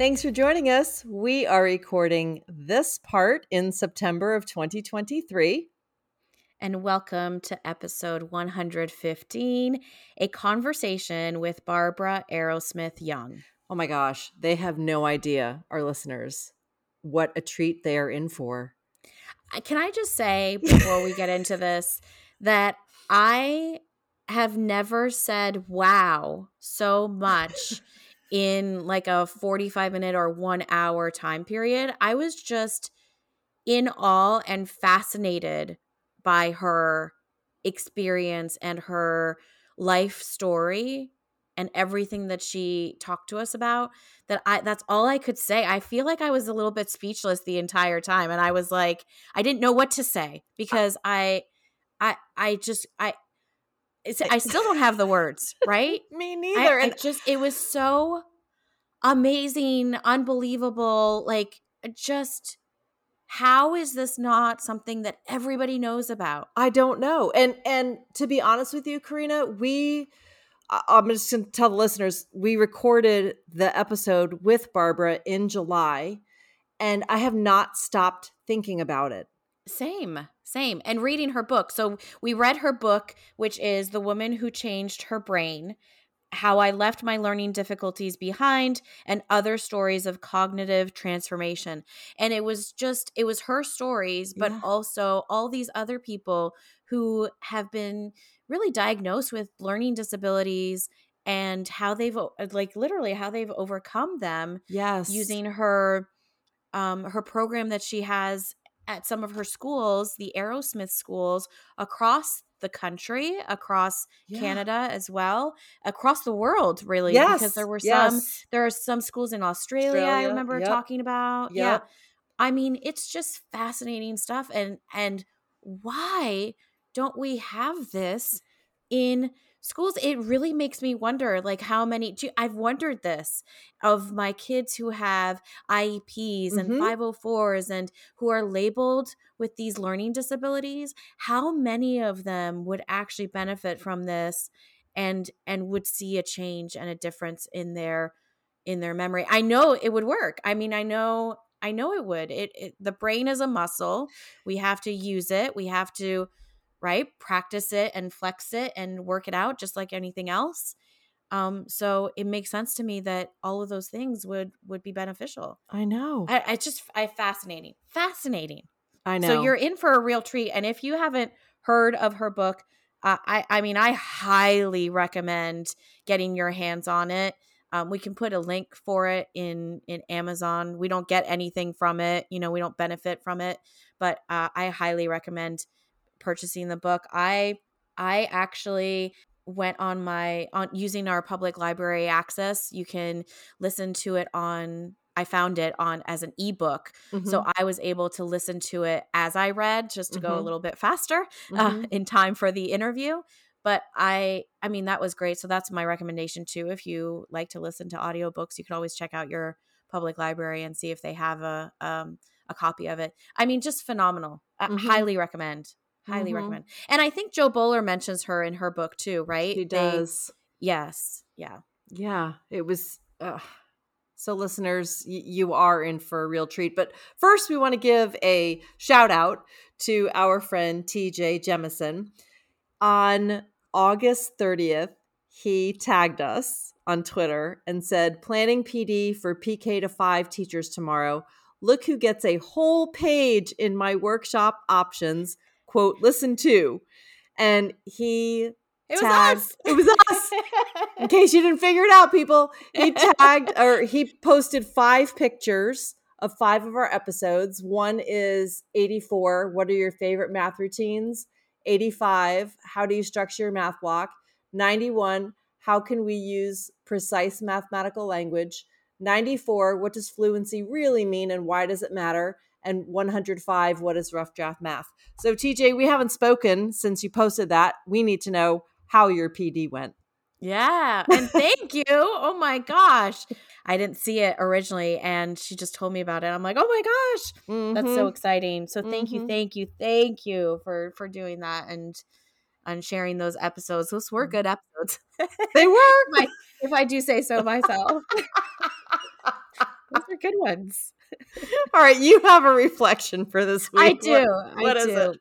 Thanks for joining us. We are recording this part in September of 2023. And welcome to episode 115 a conversation with Barbara Arrowsmith Young. Oh my gosh, they have no idea, our listeners, what a treat they are in for. Can I just say before we get into this that I have never said wow so much in like a 45 minute or one hour time period. I was just in awe and fascinated by her experience and her life story and everything that she talked to us about that I that's all I could say. I feel like I was a little bit speechless the entire time and I was like I didn't know what to say because I I I just I I still don't have the words, right? Me neither. I, I just it was so amazing, unbelievable. Like uh, just how is this not something that everybody knows about? I don't know. And and to be honest with you, Karina, we I'm just going to tell the listeners we recorded the episode with Barbara in July, and I have not stopped thinking about it. Same, same. And reading her book. So we read her book, which is The Woman Who Changed Her Brain How I Left My Learning Difficulties Behind, and Other Stories of Cognitive Transformation. And it was just, it was her stories, but yeah. also all these other people who have been really diagnosed with learning disabilities and how they've like literally how they've overcome them yes using her um her program that she has at some of her schools, the Arrowsmith schools across the country, across yeah. Canada as well, across the world, really. Yes. Because there were yes. some, there are some schools in Australia, Australia I remember yep. talking about. Yep. Yeah. I mean, it's just fascinating stuff. And and why don't we have this in schools it really makes me wonder like how many do, i've wondered this of my kids who have ieps and mm-hmm. 504s and who are labeled with these learning disabilities how many of them would actually benefit from this and and would see a change and a difference in their in their memory? I know it would work. I mean i know i know it would. It, it the brain is a muscle. We have to use it. We have to right? Practice it and flex it and work it out just like anything else. Um, so it makes sense to me that all of those things would would be beneficial. I know. I, I just I fascinating, fascinating. I know. So you're in for a real treat. And if you haven't heard of her book, uh, I I mean I highly recommend getting your hands on it. Um, we can put a link for it in in Amazon. We don't get anything from it, you know, we don't benefit from it, but uh, I highly recommend purchasing the book. I I actually went on my on using our public library access. You can listen to it on I found it on as an ebook. Mm-hmm. So I was able to listen to it as I read just to mm-hmm. go a mm-hmm. little bit faster uh, mm-hmm. in time for the interview. But I I mean that was great. So that's my recommendation too. If you like to listen to audiobooks, you can always check out your public library and see if they have a um a copy of it. I mean just phenomenal. I mm-hmm. highly recommend highly mm-hmm. recommend. And I think Jo Boaler mentions her in her book too, right? She does. They, yes. Yeah. Yeah. It was. Uh, so, listeners, y- you are in for a real treat. But first, we want to give a shout out to our friend TJ Jemison. On August 30th, he tagged us on Twitter and said, Planning PD for PK to 5 teachers tomorrow. Look who gets a whole page in my workshop options quote listen to and he it was tagged, us. It was us. In case you didn't figure it out, people, he tagged or he posted five pictures of five of our episodes. One is 84. What are your favorite math routines? 85. How do you structure your math block? 91. How can we use precise mathematical language? 94, what does fluency really mean and why does it matter? And 105, what is rough draft math? So, TJ, we haven't spoken since you posted that. We need to know how your PD went. Yeah. And thank you. Oh my gosh. I didn't see it originally and she just told me about it. I'm like, "Oh my gosh." Mm-hmm. That's so mm-hmm. exciting. So thank mm-hmm. you, thank you, thank you for for doing that and and sharing those episodes. Those were good episodes. They were. if, I, if I do say so myself. those are good ones. All right, you have a reflection for this week. I do. What, what I is do. it?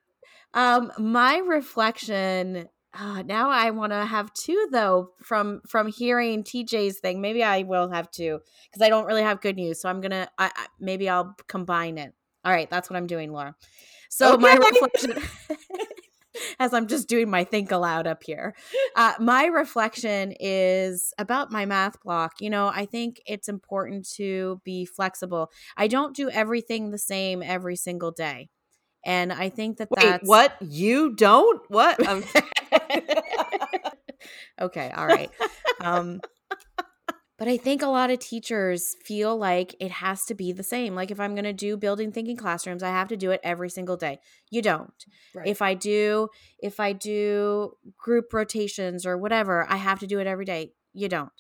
Um, my reflection uh, now I want to have two though from from hearing TJ's thing. Maybe I will have two because I don't really have good news. So I'm gonna I, I, maybe I'll combine it. All right, that's what I'm doing, Laura. So okay. my reflection, as I'm just doing my think aloud up here, uh, my reflection is about my math block. You know, I think it's important to be flexible. I don't do everything the same every single day. And I think that Wait, that's what you don't. What? okay, all right. Um, but I think a lot of teachers feel like it has to be the same. Like if I'm going to do building thinking classrooms, I have to do it every single day. You don't. Right. If I do if I do group rotations or whatever, I have to do it every day. You don't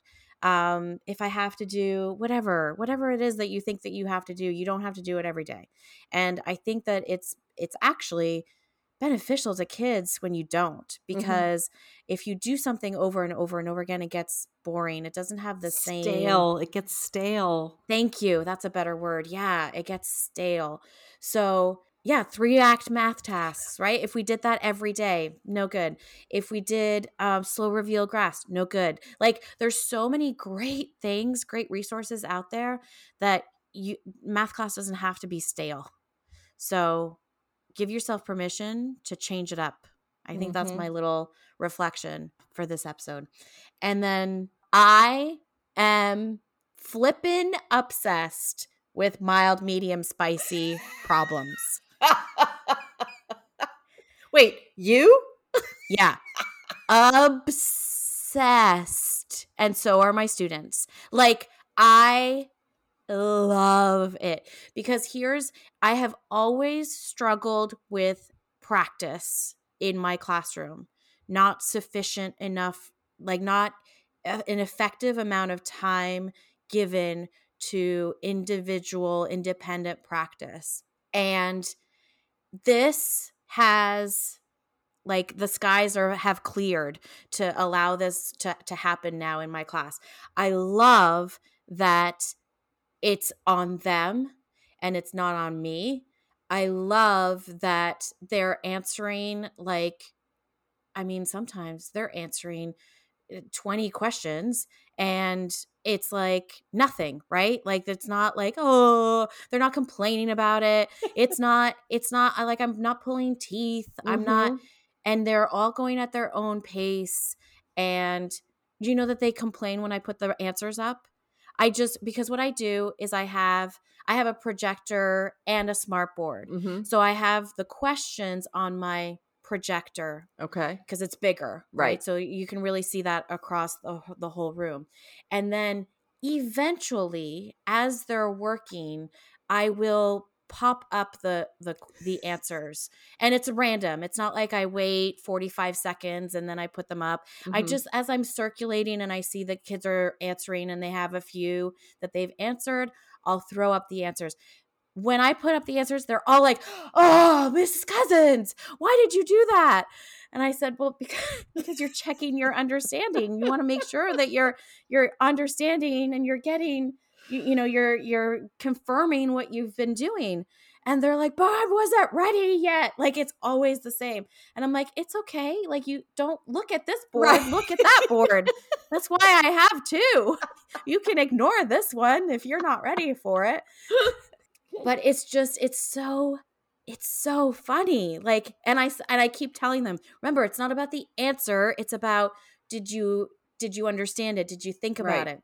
um, if i have to do whatever whatever it is that you think that you have to do you don't have to do it every day and i think that it's it's actually beneficial to kids when you don't mm-hmm. because mm-hmm. if you do something over and over and over again it gets boring it doesn't have the same stale it gets stale thank you that's a better word yeah it gets stale so yeah, three act math tasks, right? If we did that every day, no good. If we did um, slow reveal graphs, no good. Like there's so many great things, great resources out there that you math class doesn't have to be stale. So give yourself permission to change it up. I think mm-hmm. that's my little reflection for this episode. And then I am flippin' obsessed with mild, medium, spicy problems. Wait, you? yeah. Obsessed. And so are my students. Like, I love it because here's I have always struggled with practice in my classroom. Not sufficient enough, like, not an effective amount of time given to individual independent practice. And this has like the skies are have cleared to allow this to, to happen now in my class i love that it's on them and it's not on me i love that they're answering like i mean sometimes they're answering eh, 20 questions and it's like nothing right like it's not like oh they're not complaining about it it's not it's not like i'm not pulling teeth mm-hmm. i'm not mm-hmm. and they're all going at their own pace and do you know that they complain when i put the answers up i just because what i do is i have i have a projector and a smart board mm-hmm. so i have the questions on my projector. Okay. Because it's bigger. Right. right. So you can really see that across the, the whole room. And then eventually, as they're working, I will pop up the the the answers and it's random it's not like i wait 45 seconds and then i put them up mm-hmm. i just as i'm circulating and i see the kids are answering and they have a few that they've answered i'll throw up the answers when I put up the answers, they're all like, "Oh, Mrs. Cousins, why did you do that?" And I said, "Well, because, because you're checking your understanding. You want to make sure that you're you're understanding and you're getting, you, you know, you're you're confirming what you've been doing." And they're like, "But I wasn't ready yet." Like it's always the same. And I'm like, "It's okay. Like you don't look at this board. Right. Look at that board. That's why I have two. You can ignore this one if you're not ready for it." but it's just it's so it's so funny like and i and i keep telling them remember it's not about the answer it's about did you did you understand it did you think about right. it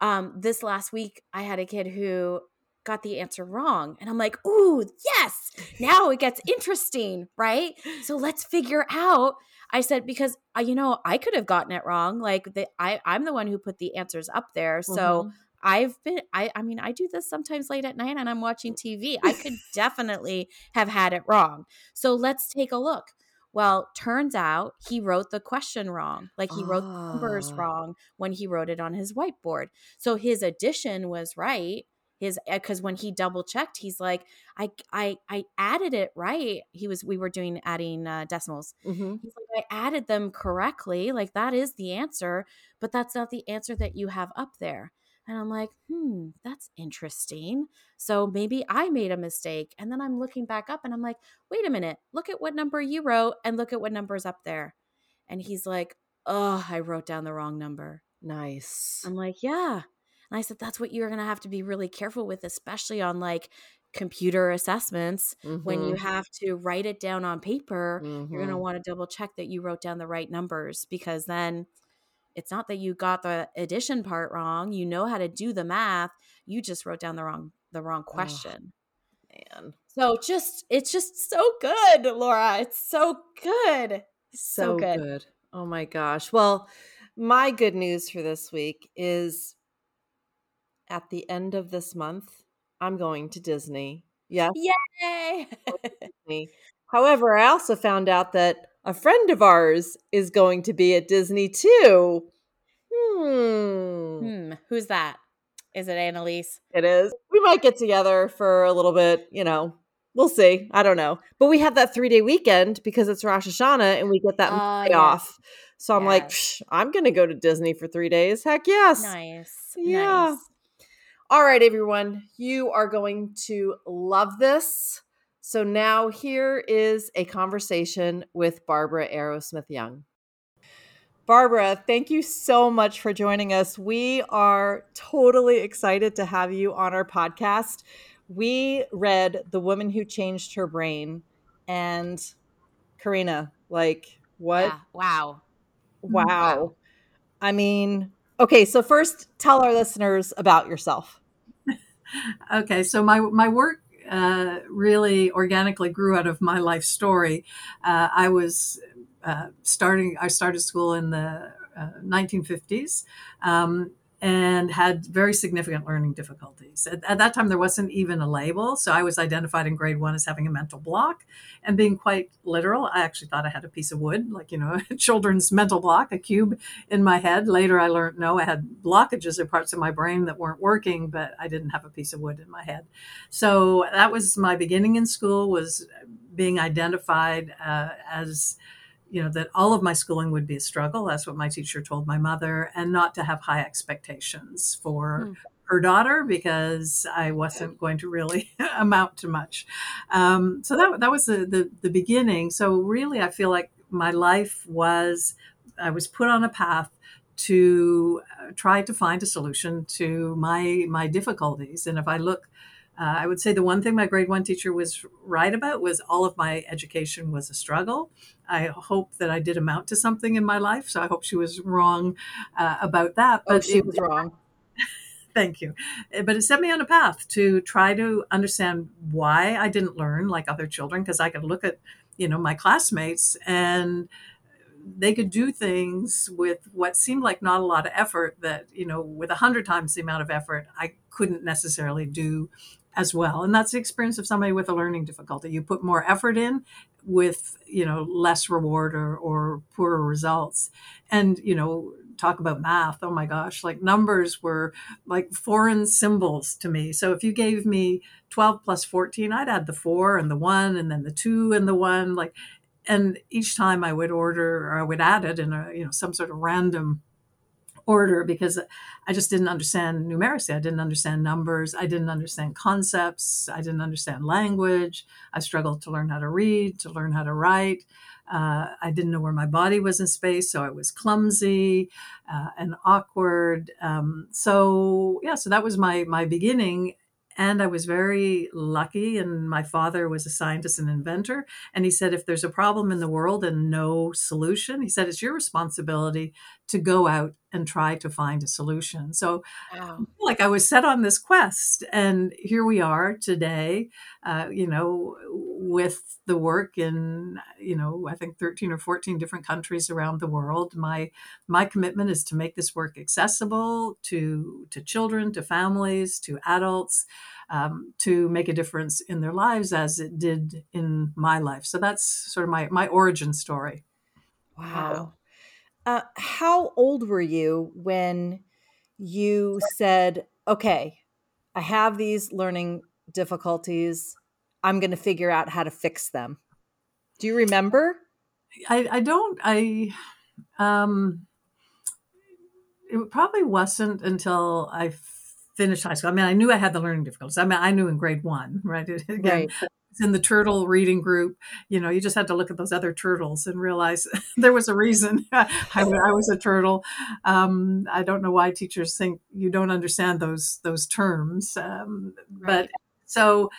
um this last week i had a kid who got the answer wrong and i'm like ooh yes now it gets interesting right so let's figure out i said because uh, you know i could have gotten it wrong like the, i i'm the one who put the answers up there so mm-hmm. I've been I I mean I do this sometimes late at night and I'm watching TV. I could definitely have had it wrong. So let's take a look. Well, turns out he wrote the question wrong. Like he wrote the numbers Ah. wrong when he wrote it on his whiteboard. So his addition was right. His because when he double checked, he's like, I I I added it right. He was we were doing adding uh, decimals. hmm He's like, I added them correctly. Like that is the answer, but that's not the answer that you have up there. And I'm like, hmm, that's interesting. So maybe I made a mistake. And then I'm looking back up and I'm like, wait a minute, look at what number you wrote and look at what number's up there. And he's like, oh, I wrote down the wrong number. Nice. I'm like, yeah. And I said, that's what you're going to have to be really careful with, especially on like computer assessments. When you Mhm. have to write it down on paper, you're going to want to double check that you wrote down the right numbers because then it's not that you got the addition part wrong. You know how to do the math. You just wrote down the wrong the wrong question. man. So just it's just so good, Laura. It's so good. So, So good. good. Oh my gosh. Well, my good news for this week is at the end of this month, I'm going to Disney. Yes, Yay! However, I also found out that a friend of ours is going to be at Disney too. Hmm. hmm, who's that? Is it Annalise? It is. We might get together for a little bit, you know. We'll see. I don't know. But we have that three day weekend because it's Rosh Hashanah and we get that Monday yes. off. So I'm like, Psh, I'm going to go to Disney for three days. Heck yes. Nice. Yeah. Nice. All right, everyone. You are going to love this. So now here is a conversation with Barbara Arrowsmith Young. Barbara, thank you so much for joining us. We are totally excited to have you on our podcast. We read The Woman Who Changed Her Brain and Karina, like, what? Yeah. Wow. Mm, wow. Wow. I mean, okay, so first tell our listeners about yourself. Okay, so my my work uh, really organically grew out of my life story. Uh, I was uh, starting. I started school in the uh, 1950s. Um, and had very significant learning difficulties. At, at, that time, there wasn't even a label. So I was identified in grade one as having a mental block and being quite literal. I actually thought I had a piece of wood, like, you know, a children's mental block, a cube in my head. Later, I learned no, I had blockages or parts of my brain that weren't working, but I didn't have a piece of wood in my head. So that was my beginning in school, was being identified uh, as you know that all of my schooling would be a struggle that's what my teacher told my mother and not to have high expectations for Hmm. her daughter because i wasn't going to really amount to much. Um, so that, that was the, the, the beginning. So really i feel like my life was i was put on a path to uh, try to find a solution to my my difficulties. And if i look uh, I would say the one thing my grade one teacher was right about was all of my education was a struggle. I hope that I did amount to something in my life, so I hope she was wrong uh, about that. But oh, she it, was wrong. Thank you. But it set me on a path to try to understand why I didn't learn like other children, because I could look at, you know, my classmates and they could do things with what seemed like not a lot of effort that, you know, with a hundred times the amount of effort, I couldn't necessarily do as well. And that's the experience of somebody with a learning difficulty. You put more effort in with, you know, less reward or, or poorer results. And, you know, talk about math. Oh my gosh, like numbers were like foreign symbols to me. So if you gave me 12 plus 14, I'd add the four and the one and then the two and the one. Like, and each time I would order or I would add it in a, you know, some sort of random order because I just didn't understand numeracy. I didn't understand numbers. I didn't understand concepts. I didn't understand language. I struggled to learn how to read, to learn how to write. Uh, I didn't know where my body was in space, so I was clumsy uh, and awkward. Um, so yeah, so that was my my beginning. And I was very lucky, and my father was a scientist and inventor. And he said, if there's a problem in the world and no solution, he said, it's your responsibility to go out and try to find a solution. So, Wow. like I was set on this quest, and here we are today. Uh, you know, with the work in you know I think thirteen or fourteen different countries around the world. My my commitment is to make this work accessible to to children, to families, to adults. Um, to make a difference in their lives as it did in my life. So that's sort of my my origin story. Wow. Uh, how old were you when you said, okay, I have these learning difficulties. I'm going to figure out how to fix them. Do you remember? I, I don't. I um, it probably wasn't until I finished high school. I mean, I knew I had the learning difficulties. I mean, I knew in grade one, right? Again, Right. In the turtle reading group. You know, you just had to look at those other turtles and realize there was a reason I, I was a turtle. Um, I don't know why teachers think you don't understand those those terms, um, but so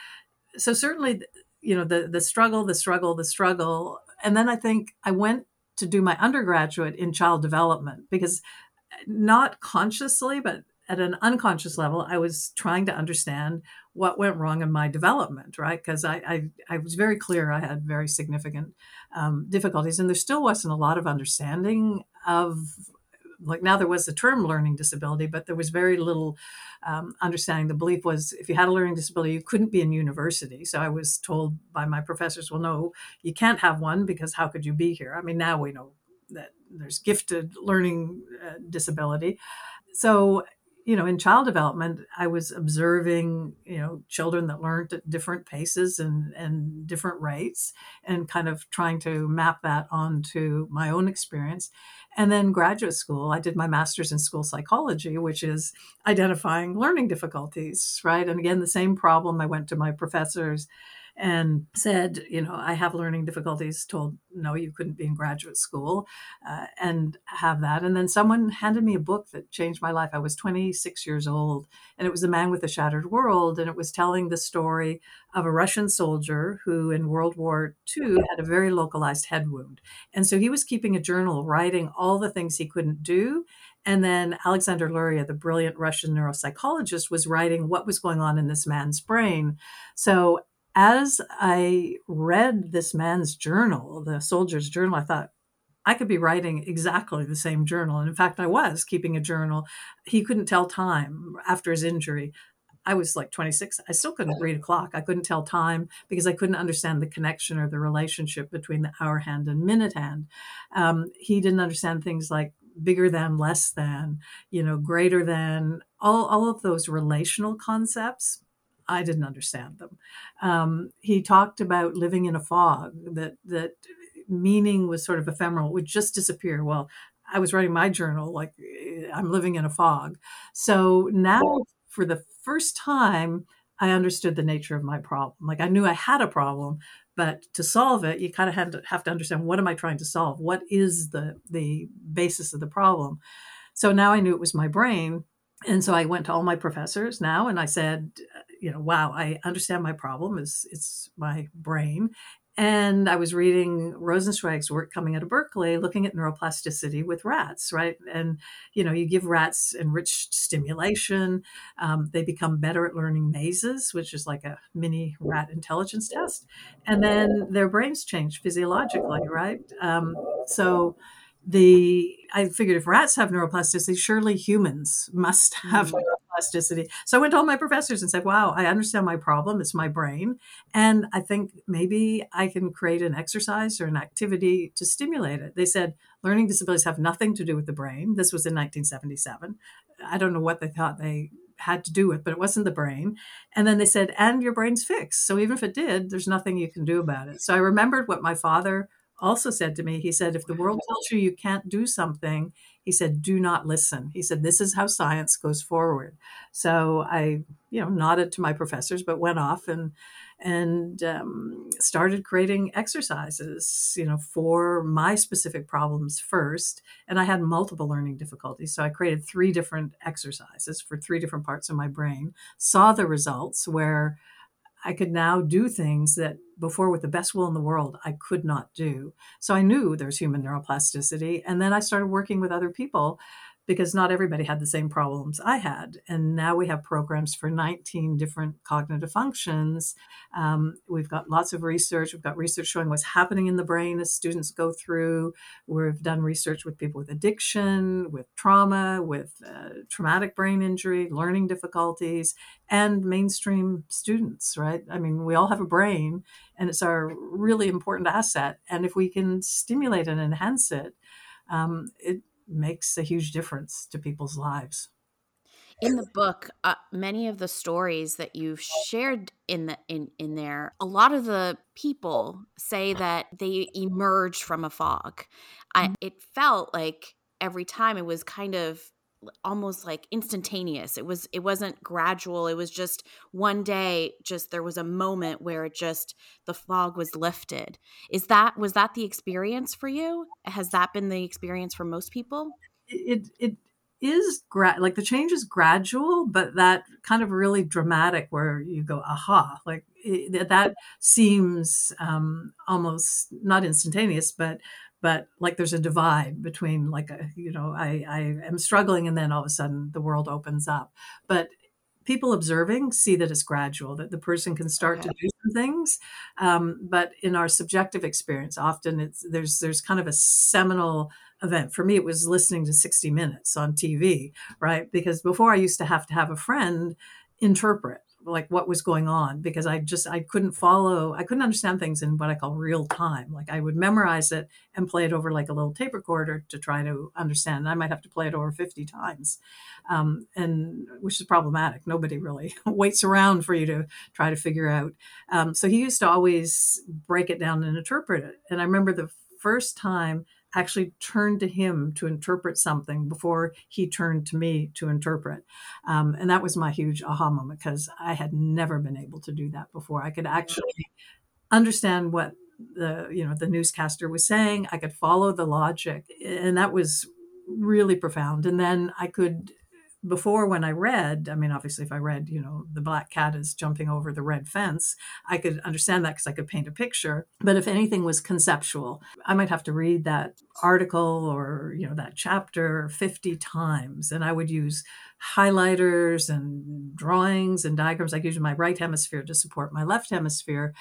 so certainly, you know, the the struggle, the struggle, the struggle, and then I think I went to do my undergraduate in child development because not consciously, but at an unconscious level, I was trying to understand what went wrong in my development, right? Because I, I, I was very clear I had very significant um, difficulties, and there still wasn't a lot of understanding of. Like now, there was the term learning disability, but there was very little um, understanding. The belief was if you had a learning disability, you couldn't be in university. So I was told by my professors, well, no, you can't have one because how could you be here? I mean, now we know that there's gifted learning uh, disability. So, you know, in child development, I was observing, you know, children that learned at different paces and, and different rates and kind of trying to map that onto my own experience. And then graduate school, I did my master's in school psychology, which is identifying learning difficulties, right? And again, the same problem. I went to my professors and said, you know, I have learning difficulties, told, no, you couldn't be in graduate school uh, and have that. And then someone handed me a book that changed my life. I was 26 years old, and it was The Man with the Shattered World. And it was telling the story of a Russian soldier who in World War II had a very localized head wound. And so he was keeping a journal, writing all the things he couldn't do. And then Alexander Luria, the brilliant Russian neuropsychologist, was writing what was going on in this man's brain. So as I read this man's journal, the soldier's journal, I thought, I could be writing exactly the same journal. And in fact, I was keeping a journal. He couldn't tell time after his injury. I was like 26. I still couldn't read a clock. I couldn't tell time because I couldn't understand the connection or the relationship between the hour hand and minute hand. Um, he didn't understand things like bigger than, less than, you know, greater than, all, all of those relational concepts. I didn't understand them. Um, he talked about living in a fog, that that meaning was sort of ephemeral, would just disappear. Well, I was writing my journal like I'm living in a fog. So now, for the first time, I understood the nature of my problem. Like I knew I had a problem, but to solve it, you kind of had to have to understand what am I trying to solve? What is the the basis of the problem? So now I knew it was my brain. And so I went to all my professors now and I said, you know, wow, I understand my problem is it's my brain. And I was reading Rosenzweig's work coming out of Berkeley, looking at neuroplasticity with rats, right? And, you know, you give rats enriched stimulation. Um, they become better at learning mazes, which is like a mini rat intelligence test. And then their brains change physiologically, right? Um, so, the I figured if rats have neuroplasticity, surely humans must have Neuroplasticity. So I went to all my professors and said, "Wow, I understand my problem. It's my brain, and I think maybe I can create an exercise or an activity to stimulate it." They said, "Learning disabilities have nothing to do with the brain." This was in 1977. I don't know what they thought they had to do with, but it wasn't the brain. And then they said, "And your brain's fixed. So even if it did, there's nothing you can do about it." So I remembered what my father also said to me, he said, if the world tells you you can't do something, he said, do not listen. He said, this is how science goes forward. So I, you know, nodded to my professors, but went off and and um, started creating exercises, you know, for my specific problems first. And I had multiple learning difficulties, so I created three different exercises for three different parts of my brain. Saw the results where I could now do things that before, with the best will in the world, I could not do. So I knew there's human neuroplasticity. And then I started working with other people because not everybody had the same problems I had. And now we have programs for 19 different cognitive functions. Um, we've got lots of research. We've got research showing what's happening in the brain as students go through. We've done research with people with addiction, with trauma, with uh, traumatic brain injury, learning difficulties, and mainstream students, right? I mean, we all have a brain and it's our really important asset. And if we can stimulate and enhance it, um, it makes a huge difference to people's lives. In the book, uh, many of the stories that you've shared in the in in there, a lot of the people say that they emerged from a fog. I, mm-hmm. it felt like every time it was kind of almost like instantaneous. It was it wasn't gradual. It was just one day just there was a moment where it just the fog was lifted. Is that was that the experience for you? Has that been the experience for most people? It it is gra- like the change is gradual but that kind of really dramatic where you go aha like it, that seems um almost not instantaneous but but like there's a divide between like a you know i i am struggling and then all of a sudden the world opens up. But people observing see that it's gradual that the person can start okay. to do some things um, but in our subjective experience often it's there's there's kind of a seminal event. For me it was listening to 60 minutes on tv right? Because before i used to have to have a friend interpret like what was going on because I just I couldn't follow I couldn't understand things in what I call real time. Like I would memorize it and play it over like a little tape recorder to try to understand. I might have to play it over 50 times, um, and which is problematic. Nobody really waits around for you to try to figure out. Um, so he used to always break it down and interpret it. And I remember the first time actually turned to him to interpret something before he turned to me to interpret. Um, and that was my huge aha moment because I had never been able to do that before. I could actually understand what the you know the newscaster was saying. I could follow the logic, and that was really profound. And then I could before when I read, I mean, obviously, if I read, you know, the black cat is jumping over the red fence, I could understand that because I could paint a picture. But if anything was conceptual, I might have to read that article or, you know, that chapter 50 times. And I would use highlighters and drawings and diagrams. I use my right hemisphere to support my left hemisphere.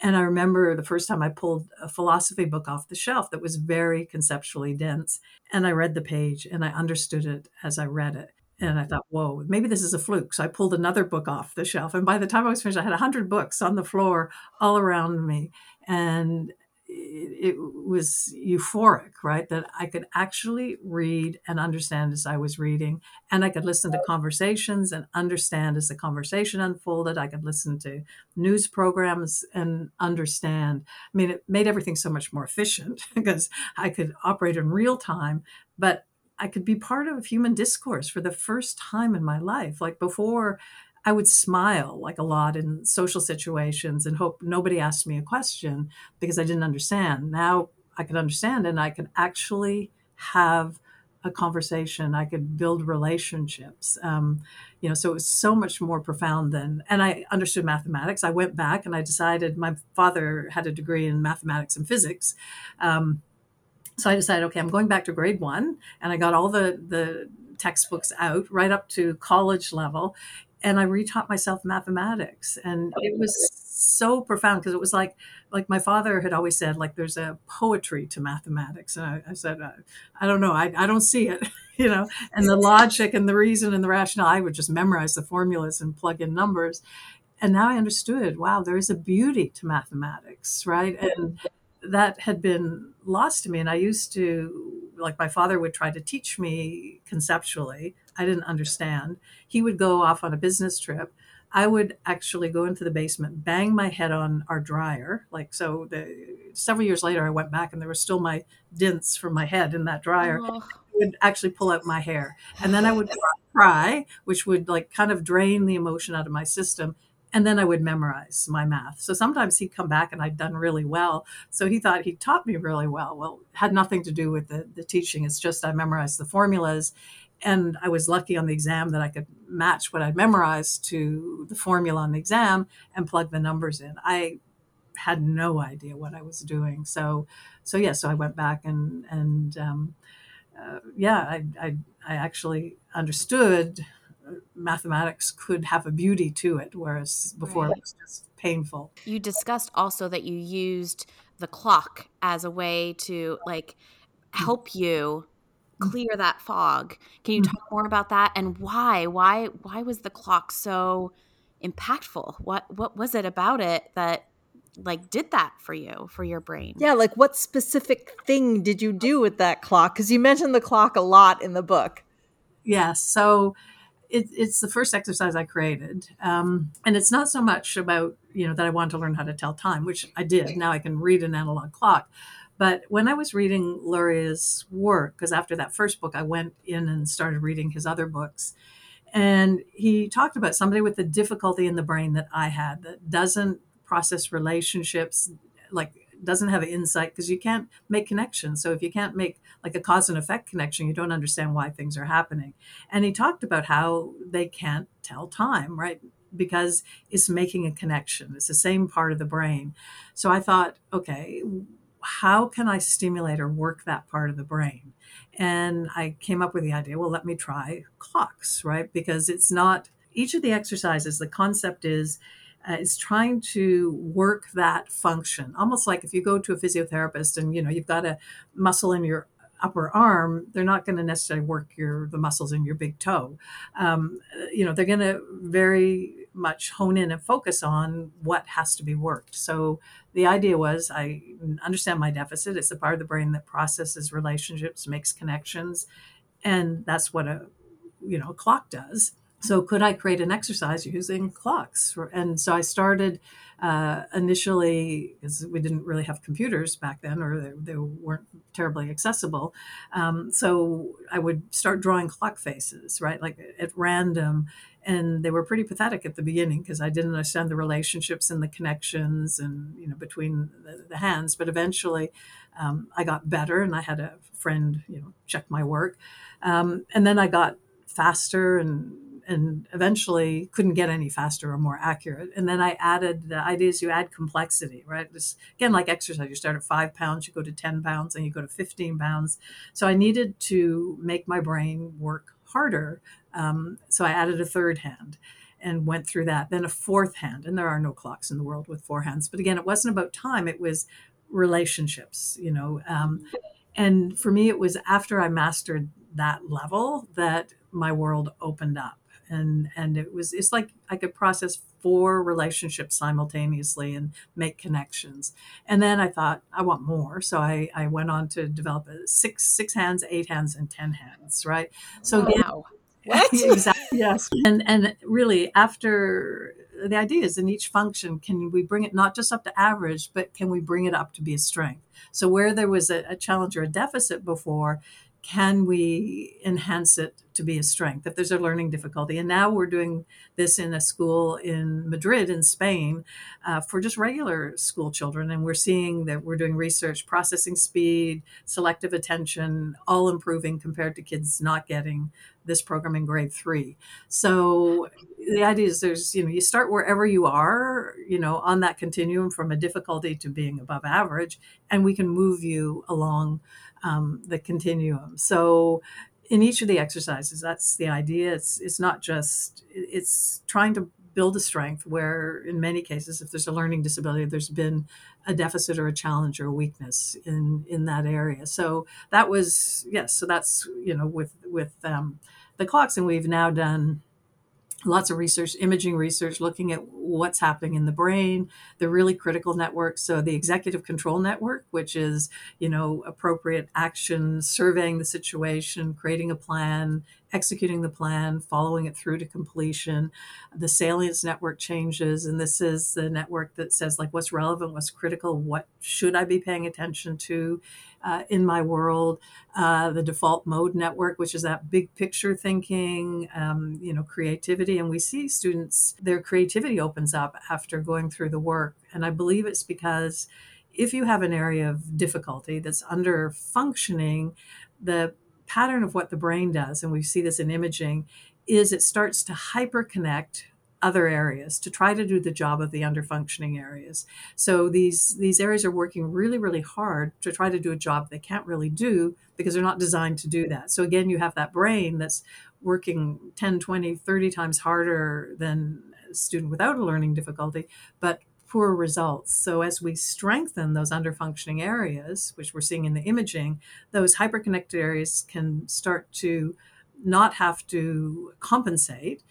And I remember the first time I pulled a philosophy book off the shelf that was very conceptually dense. And I read the page and I understood it as I read it. And I thought, whoa, maybe this is a fluke. So I pulled another book off the shelf. And by the time I was finished, I had 100 books on the floor all around me. And it, was euphoric, right? That I could actually read and understand as I was reading. And I could listen to conversations and understand as the conversation unfolded. I could listen to news programs and understand. I mean, it made everything so much more efficient because I could operate in real time. But I could be part of human discourse for the first time in my life. Like before, I would smile like a lot in social situations and hope nobody asked me a question because I didn't understand. Now I could understand and I could actually have a conversation. I could build relationships. Um, you know, so it was so much more profound than. And I understood mathematics. I went back and I decided. My father had a degree in mathematics and physics. Um, so I decided, okay, I'm going back to grade one, and I got all the the textbooks out right up to college level, and I retaught myself mathematics, and oh, it was so profound because it was like like my father had always said like there's a poetry to mathematics and i, I said I, I, don't know I, I don't see it you know? And the logic and the reason and the rationale i would just memorize the formulas and plug in numbers and now i understood wow there is a beauty to mathematics right? And that had been lost to me. And I used to, like, my father would try to teach me conceptually. I didn't understand. He would go off on a business trip. I would actually go into the basement, bang my head on our dryer. Like, so the, several years later, I went back and there were still my dents from my head in that dryer. Oh. would actually pull out my hair. And then I would cry, which would like kind of drain the emotion out of my system and then I would memorize my math. So sometimes he'd come back and I'd done really well. So he thought he taught me really well. Well, had nothing to do with the, the teaching. It's just I memorized the formulas and I was lucky on the exam that I could match what I'd memorized to the formula on the exam and plug the numbers in. I had no idea what I was doing. So, so yeah, so I went back and and um, uh, yeah, I, I I actually understood mathematics could have a beauty to it, whereas before right. it was just painful. You discussed also that you used the clock as a way to like help you clear that fog. Can you mm-hmm. talk more about that and why? Why why was the clock so impactful? What what was it about it that like did that for you for your brain? Yeah, like what specific thing did you do with that clock? Cuz you mentioned the clock a lot in the book. Yes. So it, it's the first exercise I created, um, and it's not so much about you know that I wanted to learn how to tell time, which I did. Now I can read an analog clock, but when I was reading Luria's work, because after that first book, I went in and started reading his other books. And he talked about somebody with the difficulty in the brain that I had that doesn't process relationships, like doesn't have insight because you can't make connections. So if you can't make like a cause and effect connection, you don't understand why things are happening. And he talked about how they can't tell time, right? Because it's making a connection. It's the same part of the brain. So I thought, okay, how can I stimulate or work that part of the brain? And I came up with the idea, well, let me try clocks, right? Because it's not each of the exercises, the concept is uh, is trying to work that function almost like if you go to a physiotherapist and you know you've got a muscle in your upper arm they're not going to necessarily work your the muscles in your big toe um, you know they're going to very much hone in and focus on what has to be worked so the idea was I understand my deficit. It's the part of the brain that processes relationships, makes connections, and that's what a you know a clock does. So could I create an exercise using clocks? And so I started uh, initially because we didn't really have computers back then, or they, they weren't terribly accessible. Um, so I would start drawing clock faces, right, like at random, and they were pretty pathetic at the beginning because I didn't understand the relationships and the connections and you know between the, the hands. But eventually, um, I got better, and I had a friend you know check my work, um, and then I got faster and and eventually couldn't get any faster or more accurate. And then I added the ideas you add complexity, right? This again, like exercise, you start at five pounds, you go to 10 pounds, and you go to 15 pounds. So I needed to make my brain work harder um, so I added a third hand and went through that. Then a fourth hand, and there are no clocks in the world with four hands. But again, it wasn't about time; it was relationships. You know, um, and for me, it was after I mastered that level that my world opened up, and and it was it's like I could process four relationships simultaneously and make connections. And then I thought I want more, so I I went on to develop a six six hands, eight hands, and ten hands. Right. So again, wow what? exactly. Yes. And and really after the idea is in each function, can we bring it not just up to average, but can we bring it up to be a strength? So where there was a, a challenge or a deficit before, can we enhance it to be a strength? If there's a learning difficulty and now we're doing this in a school in madrid in spain uh, for just regular school children and we're seeing that we're doing research processing speed selective attention all improving compared to kids not getting this program in grade three. So the idea is there's you know you start wherever you are you know on that continuum from a difficulty to being above average and we can move you along um, the continuum. So in each of the exercises, that's the idea. It's it's not just it's trying to build a strength where in many cases if there's a learning disability there's been a deficit or a challenge or a weakness in in that area so that was yes so that's you know with with um, the clocks and we've now done lots of research, imaging research, looking at what's happening in the brain, the really critical networks. So the executive control network, which is, you know, appropriate action, surveying the situation, creating a plan, executing the plan, following it through to completion. The salience network changes, and this is the network that says like what's relevant, what's critical, what should I be paying attention to uh, in my world. Uh, the default mode network, which is that big picture thinking, um, you know, creativity, and we see students their creativity opens up after going through the work, and I believe it's because if you have an area of difficulty that's under functioning, the pattern of what the brain does, and we see this in imaging, is it starts to hyperconnect other areas to try to do the job of the underfunctioning areas. So these these areas are working really really hard to try to do a job they can't really do because they're not designed to do that. So again, you have that brain that's working 10, 20, 30 times harder than a student without a learning difficulty, but poor results. So as we strengthen those underfunctioning areas, which we're seeing in the imaging, those hyperconnected areas can start to not have to compensate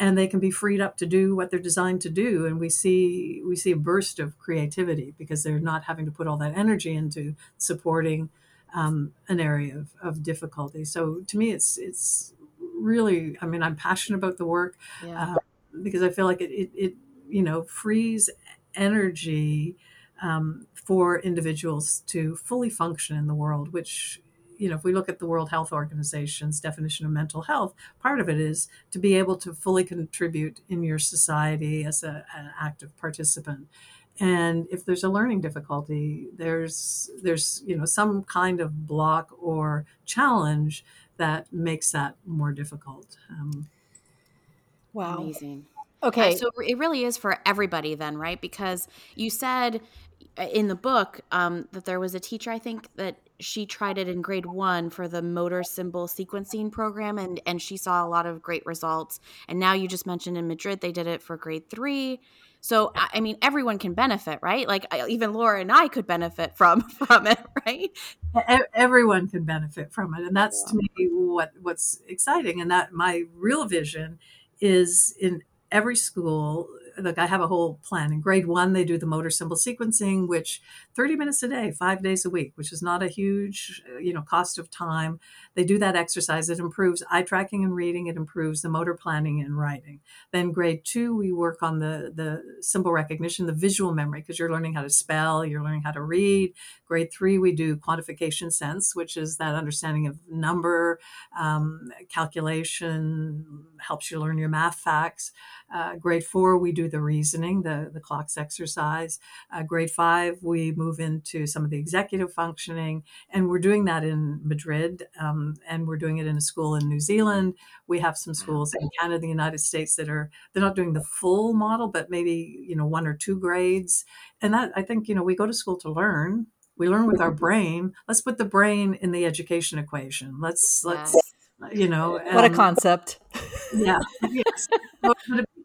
and they can be freed up to do what they're designed to do and we see we see a burst of creativity because they're not having to put all that energy into supporting um, an area of, of difficulty so to me it's it's really i mean i'm passionate about the work yeah. uh, because i feel like it, it, it you know frees energy um, for individuals to fully function in the world which you know, if we look at the World Health Organization's definition of mental health, part of it is to be able to fully contribute in your society as a, an active participant. And if there's a learning difficulty, there's there's you know some kind of block or challenge that makes that more difficult. Um, wow, amazing. Okay, uh, so it really is for everybody then, right? Because you said in the book um, that there was a teacher, I think that she tried it in grade one for the motor symbol sequencing program and and she saw a lot of great results. And now you just mentioned in madrid they did it for grade three. So i mean everyone can benefit right? Like even laura and i could benefit from from it right? Everyone can benefit from it and that's to me what what's exciting and that my real vision is in every school like I have a whole plan. In grade one, they do the motor symbol sequencing, which 30 minutes a day, five days a week, which is not a huge, uh, you know, cost of time. They do that exercise. It improves eye tracking and reading. It improves the motor planning and writing. Then grade two, we work on the the symbol recognition, the visual memory, because you're learning how to spell, you're learning how to read. Grade three, we do quantification sense, which is that understanding of number, um, calculation, helps you learn your math facts. Uh, grade four, we do the reasoning, the, the clocks exercise. Uh, grade five, we move into some of the executive functioning, and we're doing that in Madrid, um, and we're doing it in a school in New Zealand. We have some schools in Canada, the United States that are they're not doing the full model, but maybe you know one or two grades. And that I think you know we go to school to learn. We learn with our brain. Let's put the brain in the education equation. Let's let's you know what a um, concept yeah yes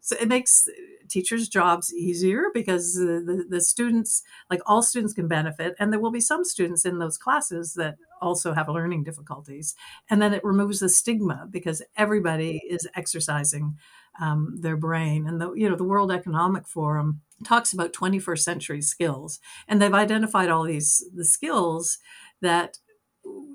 so it makes teachers jobs easier because the, the, the, students like all students can benefit and there will be some students in those classes that also have learning difficulties and then it removes the stigma because everybody is exercising um, their brain. And the you know the world economic forum talks about 21st century skills. And they've identified all these the skills that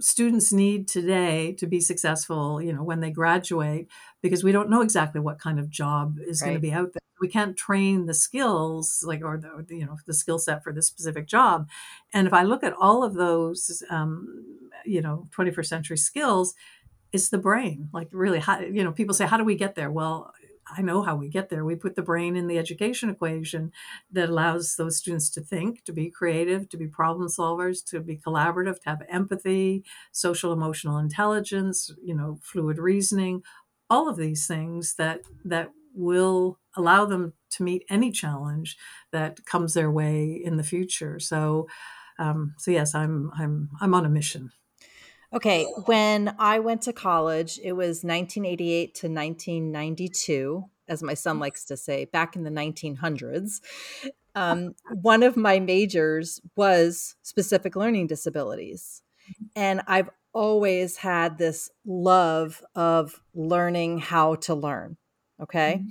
students need today to be successful you know when they graduate because we don't know exactly what kind of job is right. going to be out there. We can't train the skills like or the you know the skill set for this specific job. And if i look at all of those um, you know 21st century skills it's the brain. Like really how you know people say how do we get there? Well I know how we get there. We put the brain in the education equation that allows those students to think, to be creative, to be problem solvers, to be collaborative, to have empathy, social emotional intelligence, you know, fluid reasoning, all of these things that that will allow them to meet any challenge that comes their way in the future. So um, so yes, I'm I'm I'm on a mission. Okay, when I went to college, it was 1988 to 1992, as my son likes to say, back in the 1900s. Um, one of my majors was specific learning disabilities. And I've always had this love of learning how to learn. Okay. Mm-hmm.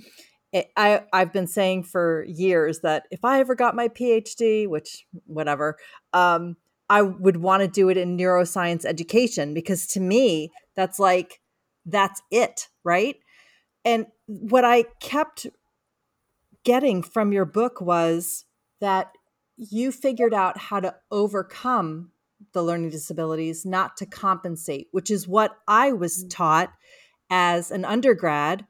It, I, I've been saying for years that if I ever got my PhD, which whatever, um, I would want to do it in neuroscience education because to me, that's like, that's it, right? And what I kept getting from your book was that you figured out how to overcome the learning disabilities, not to compensate, which is what I was mm. taught as an undergrad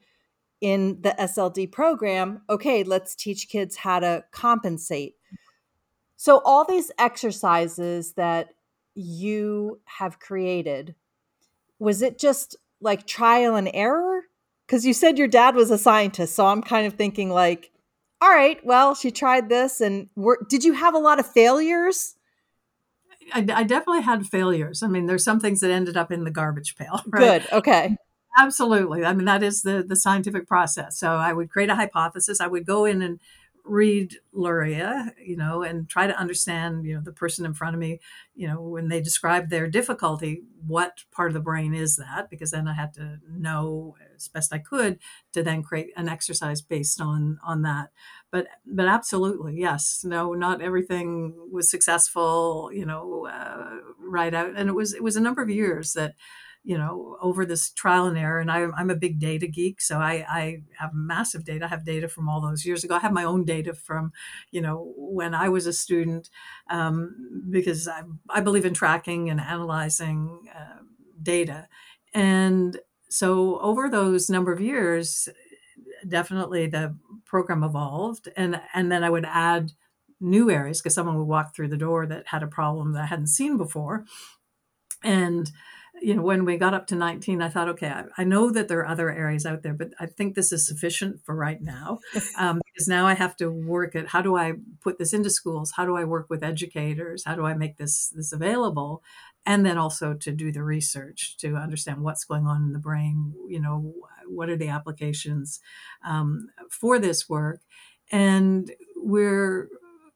in the SLD program. Okay, let's teach kids how to compensate. So, all these exercises that you have created, was it just like trial and error? Because you said your dad was a scientist, so I'm kind of thinking like, all right, well, she tried this, and were, did you have a lot of failures? I, I, definitely had failures. I mean, there's some things that ended up in the garbage pail. Right? Good. Okay. Absolutely. I mean, that is the the scientific process. So I would create a hypothesis. I would go in and read Luria, you know, and try to understand, you know, the person in front of me, you know, when they describe their difficulty, what part of the brain is that? Because then I had to know as best I could to then create an exercise based on on that. But but absolutely, yes, no, not everything was successful, you know, uh, right out, and it was it was a number of years that you know, over this trial and error. And I, am a big data geek, so I, I have massive data. I have data from all those years ago. I have my own data from, you know, when I was a student, um, because I, I believe in tracking and analyzing uh, data. And so over those number of years, definitely the program evolved, and and then I would add new areas because someone would walk through the door that had a problem that I hadn't seen before, and you know, when we got up to 19, I thought, okay, I, I, know that there are other areas out there, but I think this is sufficient for right now. Um, because now I have to work at how do I put this into schools? How do I work with educators? How do I make this this available? And then also to do the research to understand what's going on in the brain. You know, what are the applications um, for this work? And we're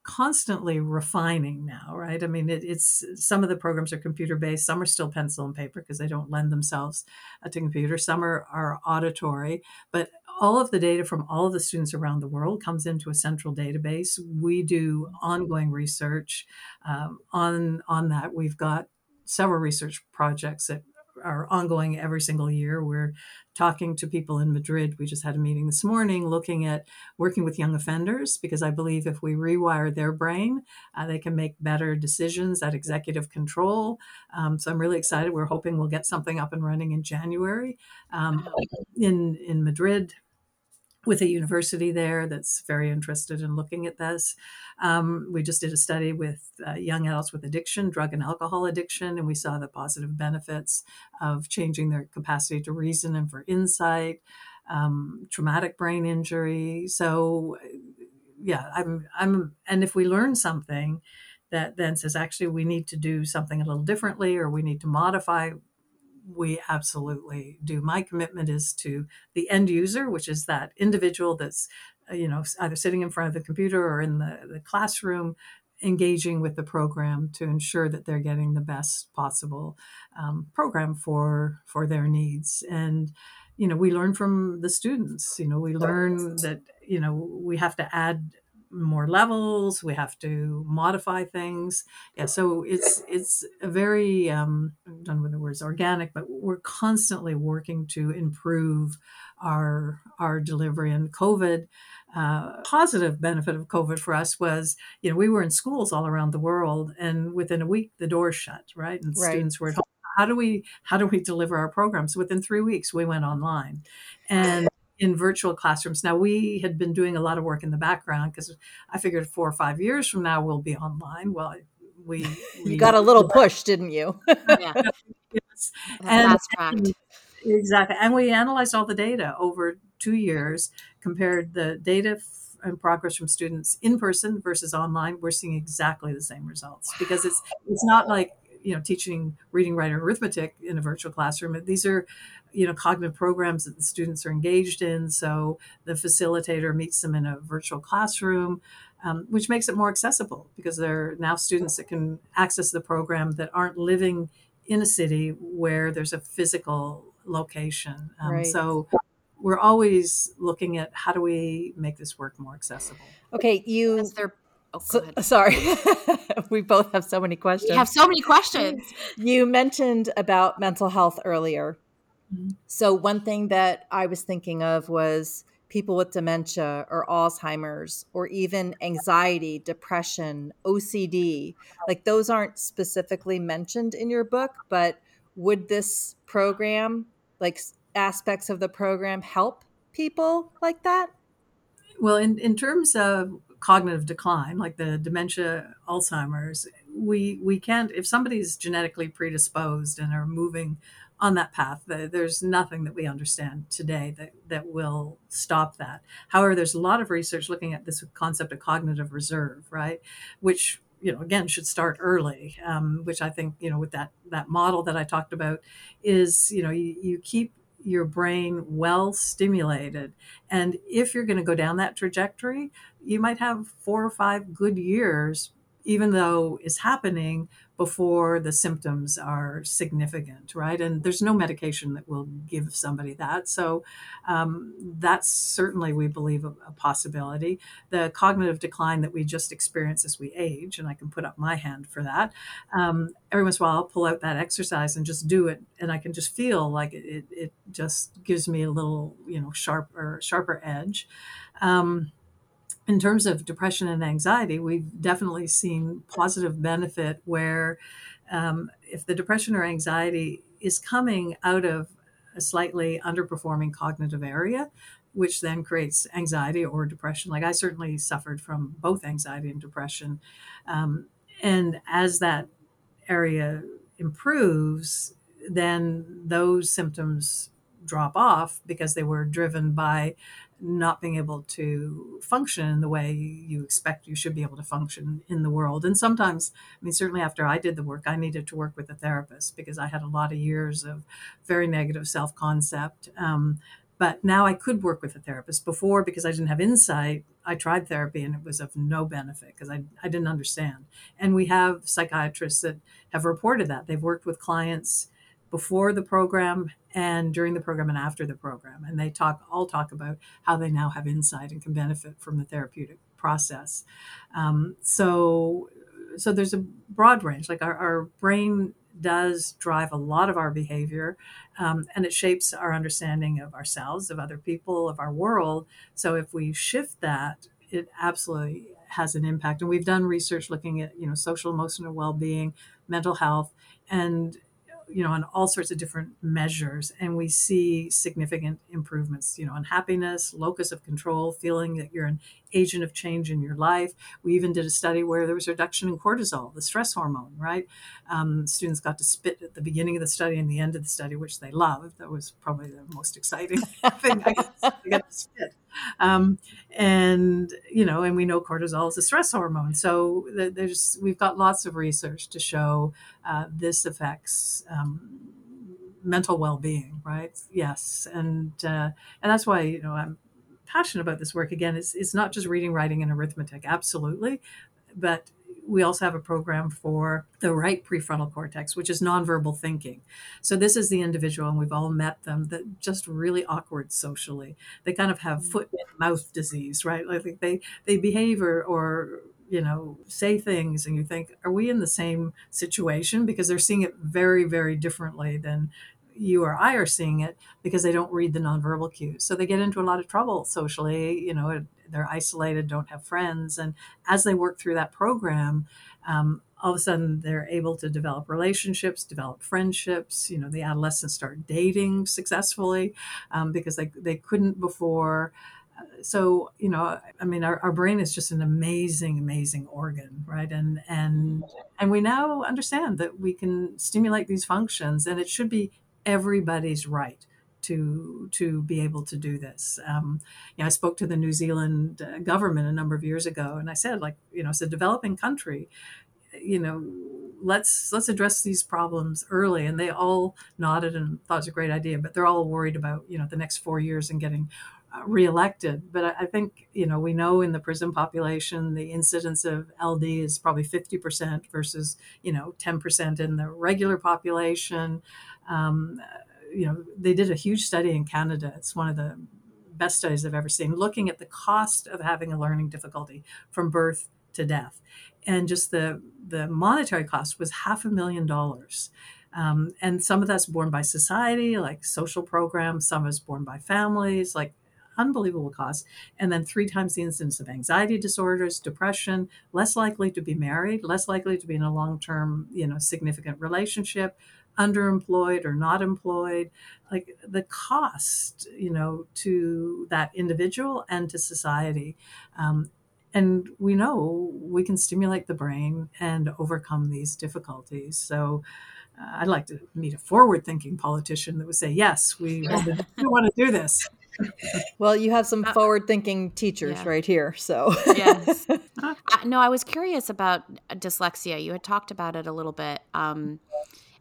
constantly refining now, right? I mean, it, it's some of the programs are computer based, some are still pencil and paper because they don't lend themselves uh, to computer, some are, are auditory, but all of the data from all of the students around the world comes into a central database. We do ongoing research um, on on that. We've got several research projects that are ongoing every single year. We're talking to people in Madrid. We just had a meeting this morning looking at working with young offenders because I believe if we rewire their brain, uh, they can make better decisions at executive control. Um, so I'm really excited. We're hoping we'll get something up and running in January um, in in Madrid with a university there that's very interested in looking at this. Um, we just did a study with uh, young adults with addiction, drug and alcohol addiction, and we saw the positive benefits of changing their capacity to reason and for insight, um, traumatic brain injury. So, yeah, I'm, I'm, and if we learn something, that then says actually we need to do something a little differently or we need to modify we absolutely do. My commitment is to the end user, which is that individual that's, uh, you know, either sitting in front of the computer or in the, the classroom, engaging with the program to ensure that they're getting the best possible um, program for for their needs. And you know, we learn from the students. You know, we learn that you know we have to add more levels we have to modify things. Yeah so it's it's a very um I'm done with the words organic but we're constantly working to improve our our delivery. And covid uh, positive benefit of covid for us was you know we were in schools all around the world and within a week the doors shut right? And right. students were at home. How do we how do we deliver our programs? Within three weeks we went online. And in virtual classrooms. Now, we had been doing a lot of work in the background because I figured four or five years from now we'll be online. Well, we, we you got a little push, didn't you? yeah. yes. And, and, exactly. And we analyzed all the data over two years, compared the data and progress from students in person versus online. We're seeing exactly the same results because it's it's not like you know teaching reading, writing, arithmetic in a virtual classroom. These are you know cognitive programs that the students are engaged in so the facilitator meets them in a virtual classroom um, which makes it more accessible because there are now students that can access the program that aren't living in a city where there's a physical location um, right. so we're always looking at how do we make this work more accessible okay you Oh, so, sorry. we both have so many questions. We have so many questions. You mentioned about mental health earlier. Mm-hmm. So, one thing that I was thinking of was people with dementia or Alzheimer's or even anxiety, depression, OCD. Like, those aren't specifically mentioned in your book, but would this program, like aspects of the program, help people like that? Well, in, in terms of cognitive decline, like the dementia, Alzheimer's, we we can't if somebody's genetically predisposed and are moving on that path. There's nothing that we understand today that, that will stop that. However, there's a lot of research looking at this concept of cognitive reserve, right? Which you know again should start early um, which i think you know with that that model that i talked about is you know you, you keep your brain well stimulated. And if you're going to go down that trajectory you might have four or five good years even though it's happening before the symptoms are significant, right? And there's no medication that will give somebody that. So um, that's certainly, we believe, a, a, possibility. The cognitive decline that we just experience as we age, and I can put up my hand for that. Um, every once in a while, I'll pull out that exercise and just do it, and I can just feel like it, it just gives me a little, you know, sharper, sharper edge. Um, in terms of depression and anxiety, we've definitely seen positive benefit where um, if the depression or anxiety is coming out of a slightly underperforming cognitive area, which then creates anxiety or depression. Like I certainly suffered from both anxiety and depression. Um, and as that area improves, then those symptoms drop off because they were driven by not being able to function in the way you expect you should be able to function in the world. And sometimes, I mean, certainly after I did the work, I needed to work with a therapist because I had a lot of years of very negative self concept. Um, but now I could work with a therapist. Before, because I didn't have insight, I tried therapy and it was of no benefit because I, I didn't understand. And we have psychiatrists that have reported that. They've worked with clients before the program and during the program and after the program. And they talk all talk about how they now have insight and can benefit from the therapeutic process. Um, so so there's a broad range. Like our, our brain does drive a lot of our behavior um, and it shapes our understanding of ourselves of other people of our world. So if we shift that it absolutely has an impact. And we've done research looking at you know social emotional well-being mental health and you know, on all sorts of different measures, and we see significant improvements, you know, on happiness, locus of control, feeling that you're an agent of change in your life. We even did a study where there was a reduction in cortisol, the stress hormone, right? Um, students got to spit at the beginning of the study and the end of the study, which they loved. That was probably the most exciting thing. I got to spit. Um, and you know, and we know cortisol is a stress hormone. So there's we've got lots of research to show uh, this affects um, mental well-being, right? Yes, and uh, and that's why you know I'm passionate about this work. Again, it's it's not just reading, writing, and arithmetic, absolutely, but we also have a program for the right prefrontal cortex, which is nonverbal thinking. So this is the individual, and we've all met them that just really awkward socially. They kind of have mm. foot and mouth disease, right? Like they they behave or, or you know say things, and you think, are we in the same situation? Because they're seeing it very very differently than you or I are seeing it because they don't read the nonverbal cues. So they get into a lot of trouble socially. You know, they're isolated, don't have friends. And as they work through that program, um, all of a sudden they're able to develop relationships, develop friendships. You know, the adolescents start dating successfully um, because they, they couldn't before. So, you know, I mean, our, our brain is just an amazing, amazing organ, right? And and and we now understand that we can stimulate these functions, and it should be everybody's right to to be able to do this. Um, you know, I spoke to the New Zealand uh, government a number of years ago, and I said, like, you know, it's a developing country. You know, let's let's address these problems early. And they all nodded and thought it was a great idea, but they're all worried about you know the next four years and getting reelected. But I, I think you know we know in the prison population the incidence of LD is probably fifty percent versus you know ten percent in the regular population. Um, you know, they did a huge study in Canada. It's one of the best studies I've ever seen, looking at the cost of having a learning difficulty from birth to death. And just the, the monetary cost was half a million dollars. Um, and some of that's borne by society, like social programs, some is borne by families, like unbelievable costs. And then three times the incidence of anxiety disorders, depression, less likely to be married, less likely to be in a long term, you know, significant relationship, underemployed or not employed like the cost you know to that individual and to society um, and we know we can stimulate the brain and overcome these difficulties so uh, I'd like to meet a forward-thinking politician that would say, "Yes, we, we want to do this." well, you have some uh, forward-thinking teachers yeah. right here, so yes. uh, no, I was curious about dyslexia. You had talked about it a little bit. Um,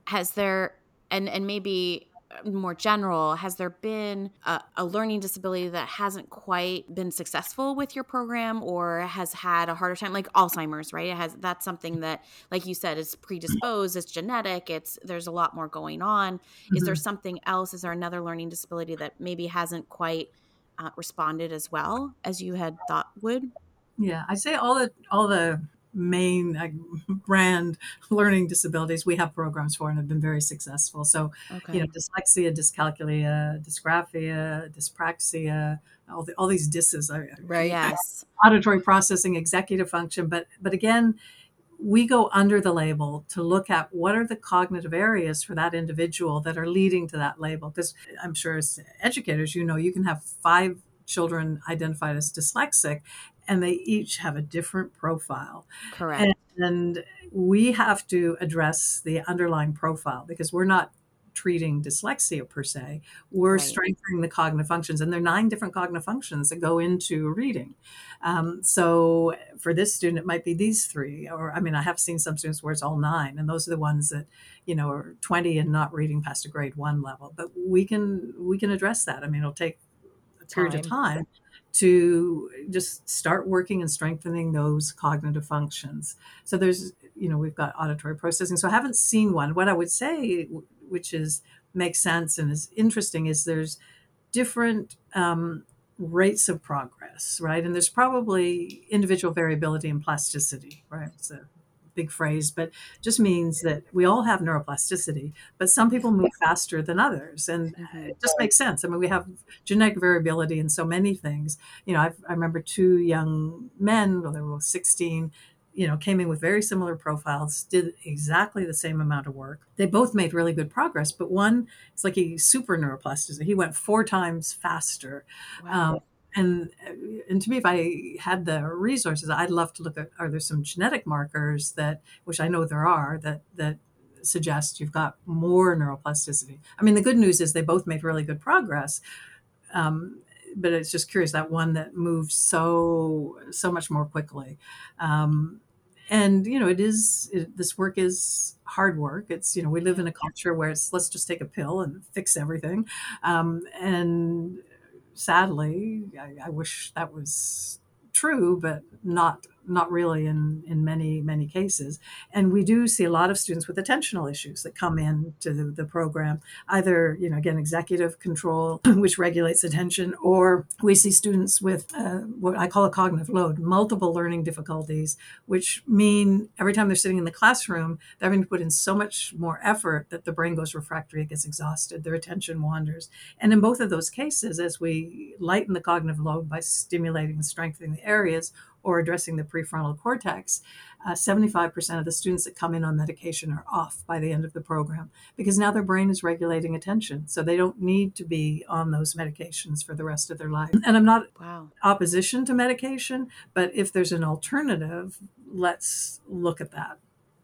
has there, and and maybe more general, has there been a, a, learning disability that hasn't quite been successful with your program or has had a harder time, like Alzheimer's, right? It has that's something that, like you said, is predisposed, it's genetic, it's there's a lot more going on. Mm-hmm. Is there mm-hmm. something else? Is there another learning disability that maybe hasn't quite uh, responded as well as you had thought would? Yeah, I say all the all the main brand learning disabilities we have programs for and have been very successful. So, okay. you know, dyslexia, dyscalculia, dysgraphia, dyspraxia, all, the, all these disses, right? Yes, auditory processing, executive function, but but again, we go under the label to look at what are the cognitive areas for that individual that are leading to that label. Because I'm sure as educators, you know, you can have five children identified as dyslexic and they each have a different profile. Correct. And, and we have to address the underlying profile because we're not treating dyslexia per se. We're right. strengthening the cognitive functions, and there are nine different cognitive functions that go into reading. Um, so for this student, it might be these three, or I mean, I have seen some students where it's all nine, and those are the ones that you know are 20 and not reading past a grade one level. But we can we can address that. I mean, it'll take a period time. of time to just start working and strengthening those cognitive functions. So there's, you know, we've got auditory processing. So I haven't seen one. What I would say, which is makes sense and is interesting, is there's different um, rates of progress, right? And there's probably individual variability and plasticity, right? So big phrase, but just means that we all have neuroplasticity, but some people move faster than others. And it just makes sense. I mean, we have genetic variability in so many things. You know, I've, i remember two young men, well, they were 16, you know, came in with very similar profiles, did exactly the same amount of work. They both made really good progress, but one, it's like a super neuroplasticity. He went four times faster. Wow. Um, and uh, and to me if i had the resources i'd love to look at are there some genetic markers that which i know there are that that suggest you've got more neuroplasticity. I mean the good news is they both made really good progress um, but it's just curious that one that moves so so much more quickly. Um, and you know it is it, this work is hard work. It's you know we live in a culture where it's let's just take a pill and fix everything. Um, and sadly, I, I wish that was true, but not not really in in many many cases. And we do see a lot of students with attentional issues that come in to the, the program either you know again executive control which regulates attention or we see students with uh, what i call a cognitive load multiple learning difficulties which mean every time they're sitting in the classroom they're having to put in so much more effort that the brain goes refractory it gets exhausted their attention wanders. And in both of those cases as we lighten the cognitive load by stimulating and strengthening the areas or addressing the prefrontal cortex, uh, 75% of the students that come in on medication are off by the end of the program because now their brain is regulating attention. So they don't need to be on those medications for the rest of their life. And I'm not wow. opposition to medication, but if there's an alternative, let's look at that.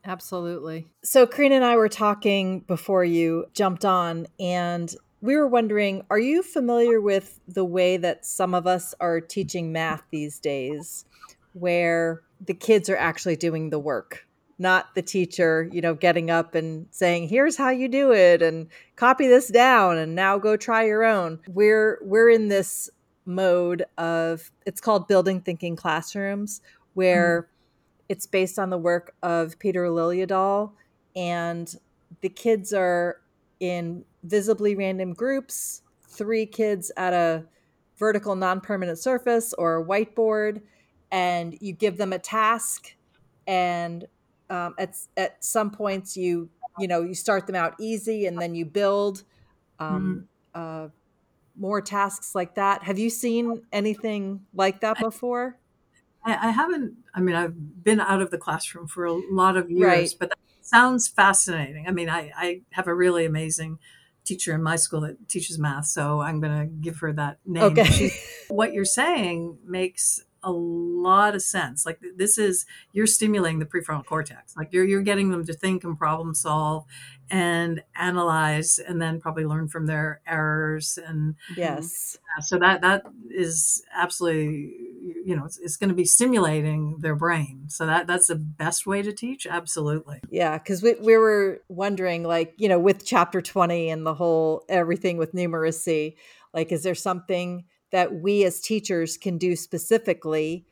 Absolutely. So, Karina and I were talking before you jumped on, and we were wondering are you familiar with the way that some of us are teaching math these days? Where the kids are actually doing the work not the teacher you know getting up and saying here's how you do it and copy this down and now go try your own we're we're in this mode of it's called building thinking classrooms where mm. it's based on the work of peter liljedahl and the kids are in visibly random groups three kids at a vertical non-permanent surface or a whiteboard and you give them a task and um, at, at some points you you know you start them out easy and then you build um, mm-hmm. uh, more tasks like that. Have you seen anything like that before? I, I, haven't i mean i've been out of the classroom for a lot of years right. but that sounds fascinating. I mean I, I have a really amazing teacher in my school that teaches math so i'm going to give her that name. Okay. What you're saying makes a lot of sense. Like this is you're stimulating the prefrontal cortex. Like you're you're getting them to think and problem solve and analyze and then probably learn from their errors and yes. So that that is absolutely you know it's, it's going to be stimulating their brain. So that that's the best way to teach. Absolutely. Yeah, because we we were wondering like you know with chapter twenty and the whole everything with numeracy, like is there something that we as teachers can do specifically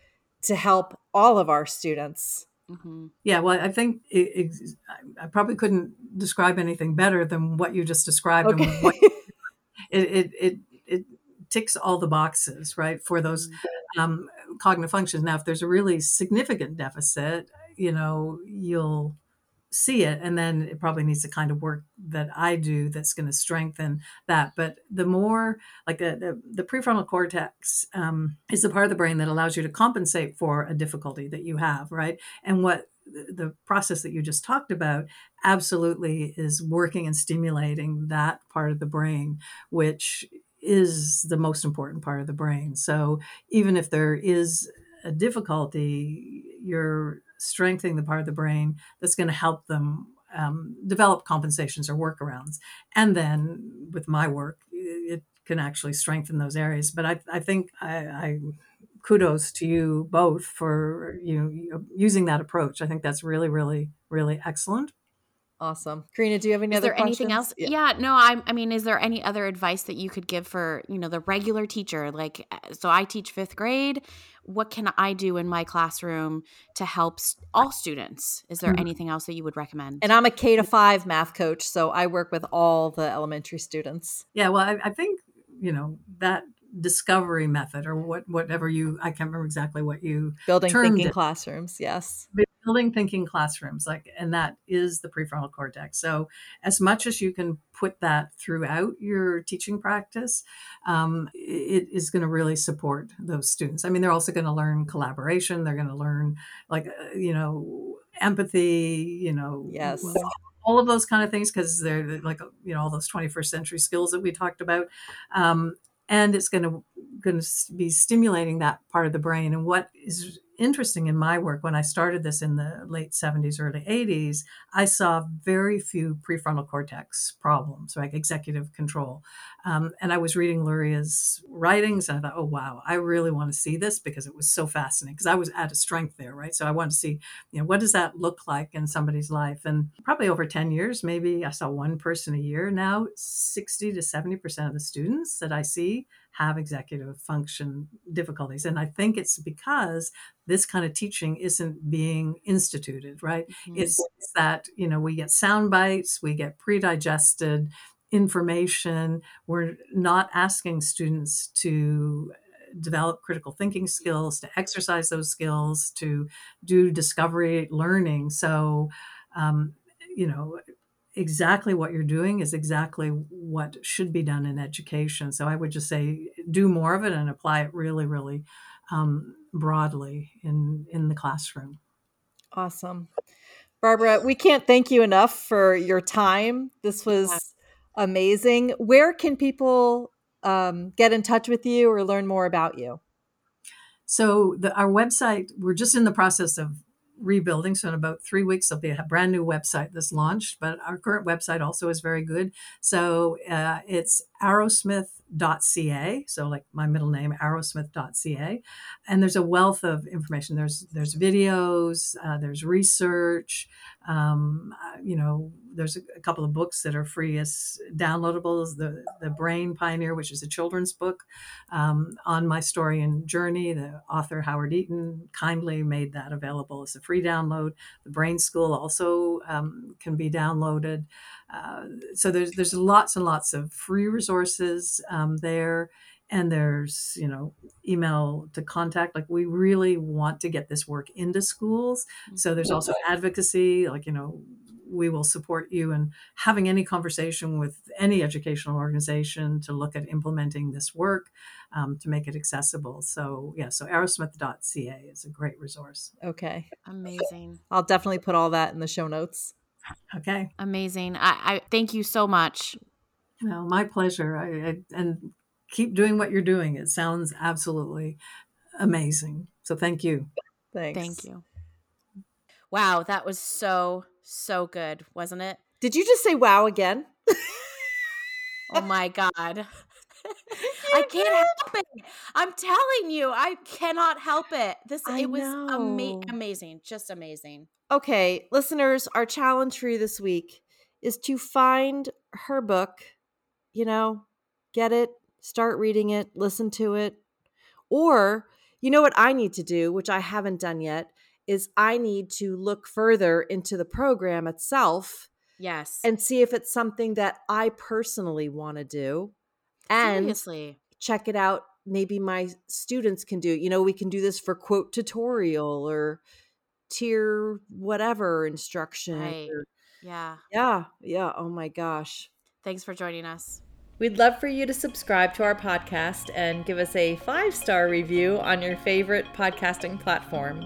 to help all of our students. Mm-hmm. Yeah, well, I think it, it, I probably couldn't describe anything better than what you just described. Okay. What, it, it, it ticks all the boxes, right, for those mm-hmm. um, cognitive functions. Now, if there's a really significant deficit, you know, you'll see it and then it probably needs the kind of work that i do that's going to strengthen that. But the more like the, the, the prefrontal cortex um, is the part of the brain that allows you to compensate for a difficulty that you have right? And what the process that you just talked about absolutely is working and stimulating that part of the brain which is the most important part of the brain. So even if there is a difficulty you're strengthening the part of the brain that's going to help them um, develop compensations or workarounds. And then with my work, it can actually strengthen those areas. But I, I think I, I kudos to you both for you know, using that approach. I think that's really, really, really excellent. Awesome. Karina, do you have any is other there questions? anything else? Yeah. yeah, no, I I mean, is there any other advice that you could give for, you know, the regular teacher? Like uh, so I teach 5th grade. What can I do in my classroom to help all students? Is there mm-hmm. anything else that you would recommend? And I'm a K to 5 math coach, so I work with all the elementary students. Yeah, well, I, I think, you know, that discovery method or what whatever you i can't remember exactly what you building thinking it. classrooms yes building thinking classrooms like and that is the prefrontal cortex. So as much as you can put that throughout your teaching practice um, it is going to really support those students. I mean they're also going to learn collaboration they're going to learn like uh, you know empathy you know yes. all of those kind of things because they're like you know all those 21st century skills that we talked about. Um, and it's going to going to be stimulating that part of the brain. And what is interesting in my work when i started this in the late 70s early 80s i saw very few prefrontal cortex problems like executive control. Um, and i was reading luria's writings and i thought oh wow i really want to see this because it was so fascinating because i was at a strength there right? So i wanted to see you know what does that look like in somebody's life? And probably over 10 years maybe i saw one person a year. Now 60 to 70 percent of the students that i see have executive function difficulties. And I think it's because this kind of teaching isn't being instituted, right? Mm-hmm. It's, it's that, you know, we get sound bites, we get pre-digested information. We're not asking students to develop critical thinking skills, to exercise those skills, to do discovery learning. So, um, you know, exactly what you're doing is exactly what should be done in education. So I would just say do more of it and apply it really, really um, broadly in in the classroom. Awesome, Barbara. We can't thank you enough for your time. This was amazing. Where can people um, get in touch with you or learn more about you? So the, our website, we're just in the process of rebuilding. So in about three weeks, there'll be a brand new website that's launched. But our current website also is very good. So uh, it's arrowsmith.ca. So like my middle name, arrowsmith.ca. And there's a wealth of information. There's there's videos, uh, there's research. Um, uh, you know, there's a, couple of books that are free as downloadables. The the Brain Pioneer, which is a children's book, um, on my story and journey. The author Howard Eaton kindly made that available as a free download. The Brain School also um, can be downloaded. Uh, so there's there's lots and lots of free resources um, there and there's you know email to contact like we really want to get this work into schools so there's also advocacy like you know we will support you in having any conversation with any educational organization to look at implementing this work um, to make it accessible so yeah so arrowsmith.ca is a great resource okay amazing i'll definitely put all that in the show notes okay amazing i, I thank you so much no, my pleasure. I, I, and keep doing what you're doing. It sounds absolutely amazing. So thank you. Thanks. Thank you. Wow, that was so so good, wasn't it? Did you just say wow again? Oh my god. I can't help it. I'm telling you, I cannot help it. This I it was ama- amazing, just amazing. Okay, listeners, our challenge for you this week is to find her book, you know, get it, start reading it, listen to it. Or, you know what I need to do, which I haven't done yet, is I need to look further into the program itself Yes. and see if it's something that I personally want to do. And seriously. check it out. Maybe my students can do. You know, we can do this for quote tutorial or tier whatever instruction. Right. or- Yeah. yeah, yeah. Oh my gosh. Thanks for joining us. We'd love for you to subscribe to our podcast and give us a five star review on your favorite podcasting platform.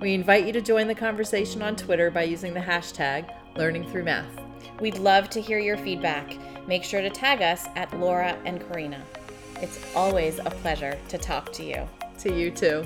We invite you to join the conversation on Twitter by using the hashtag Learning Through Math. We'd love to hear your feedback. Make sure to tag us at Laura and Karina. It's always a pleasure to talk to you. To you too.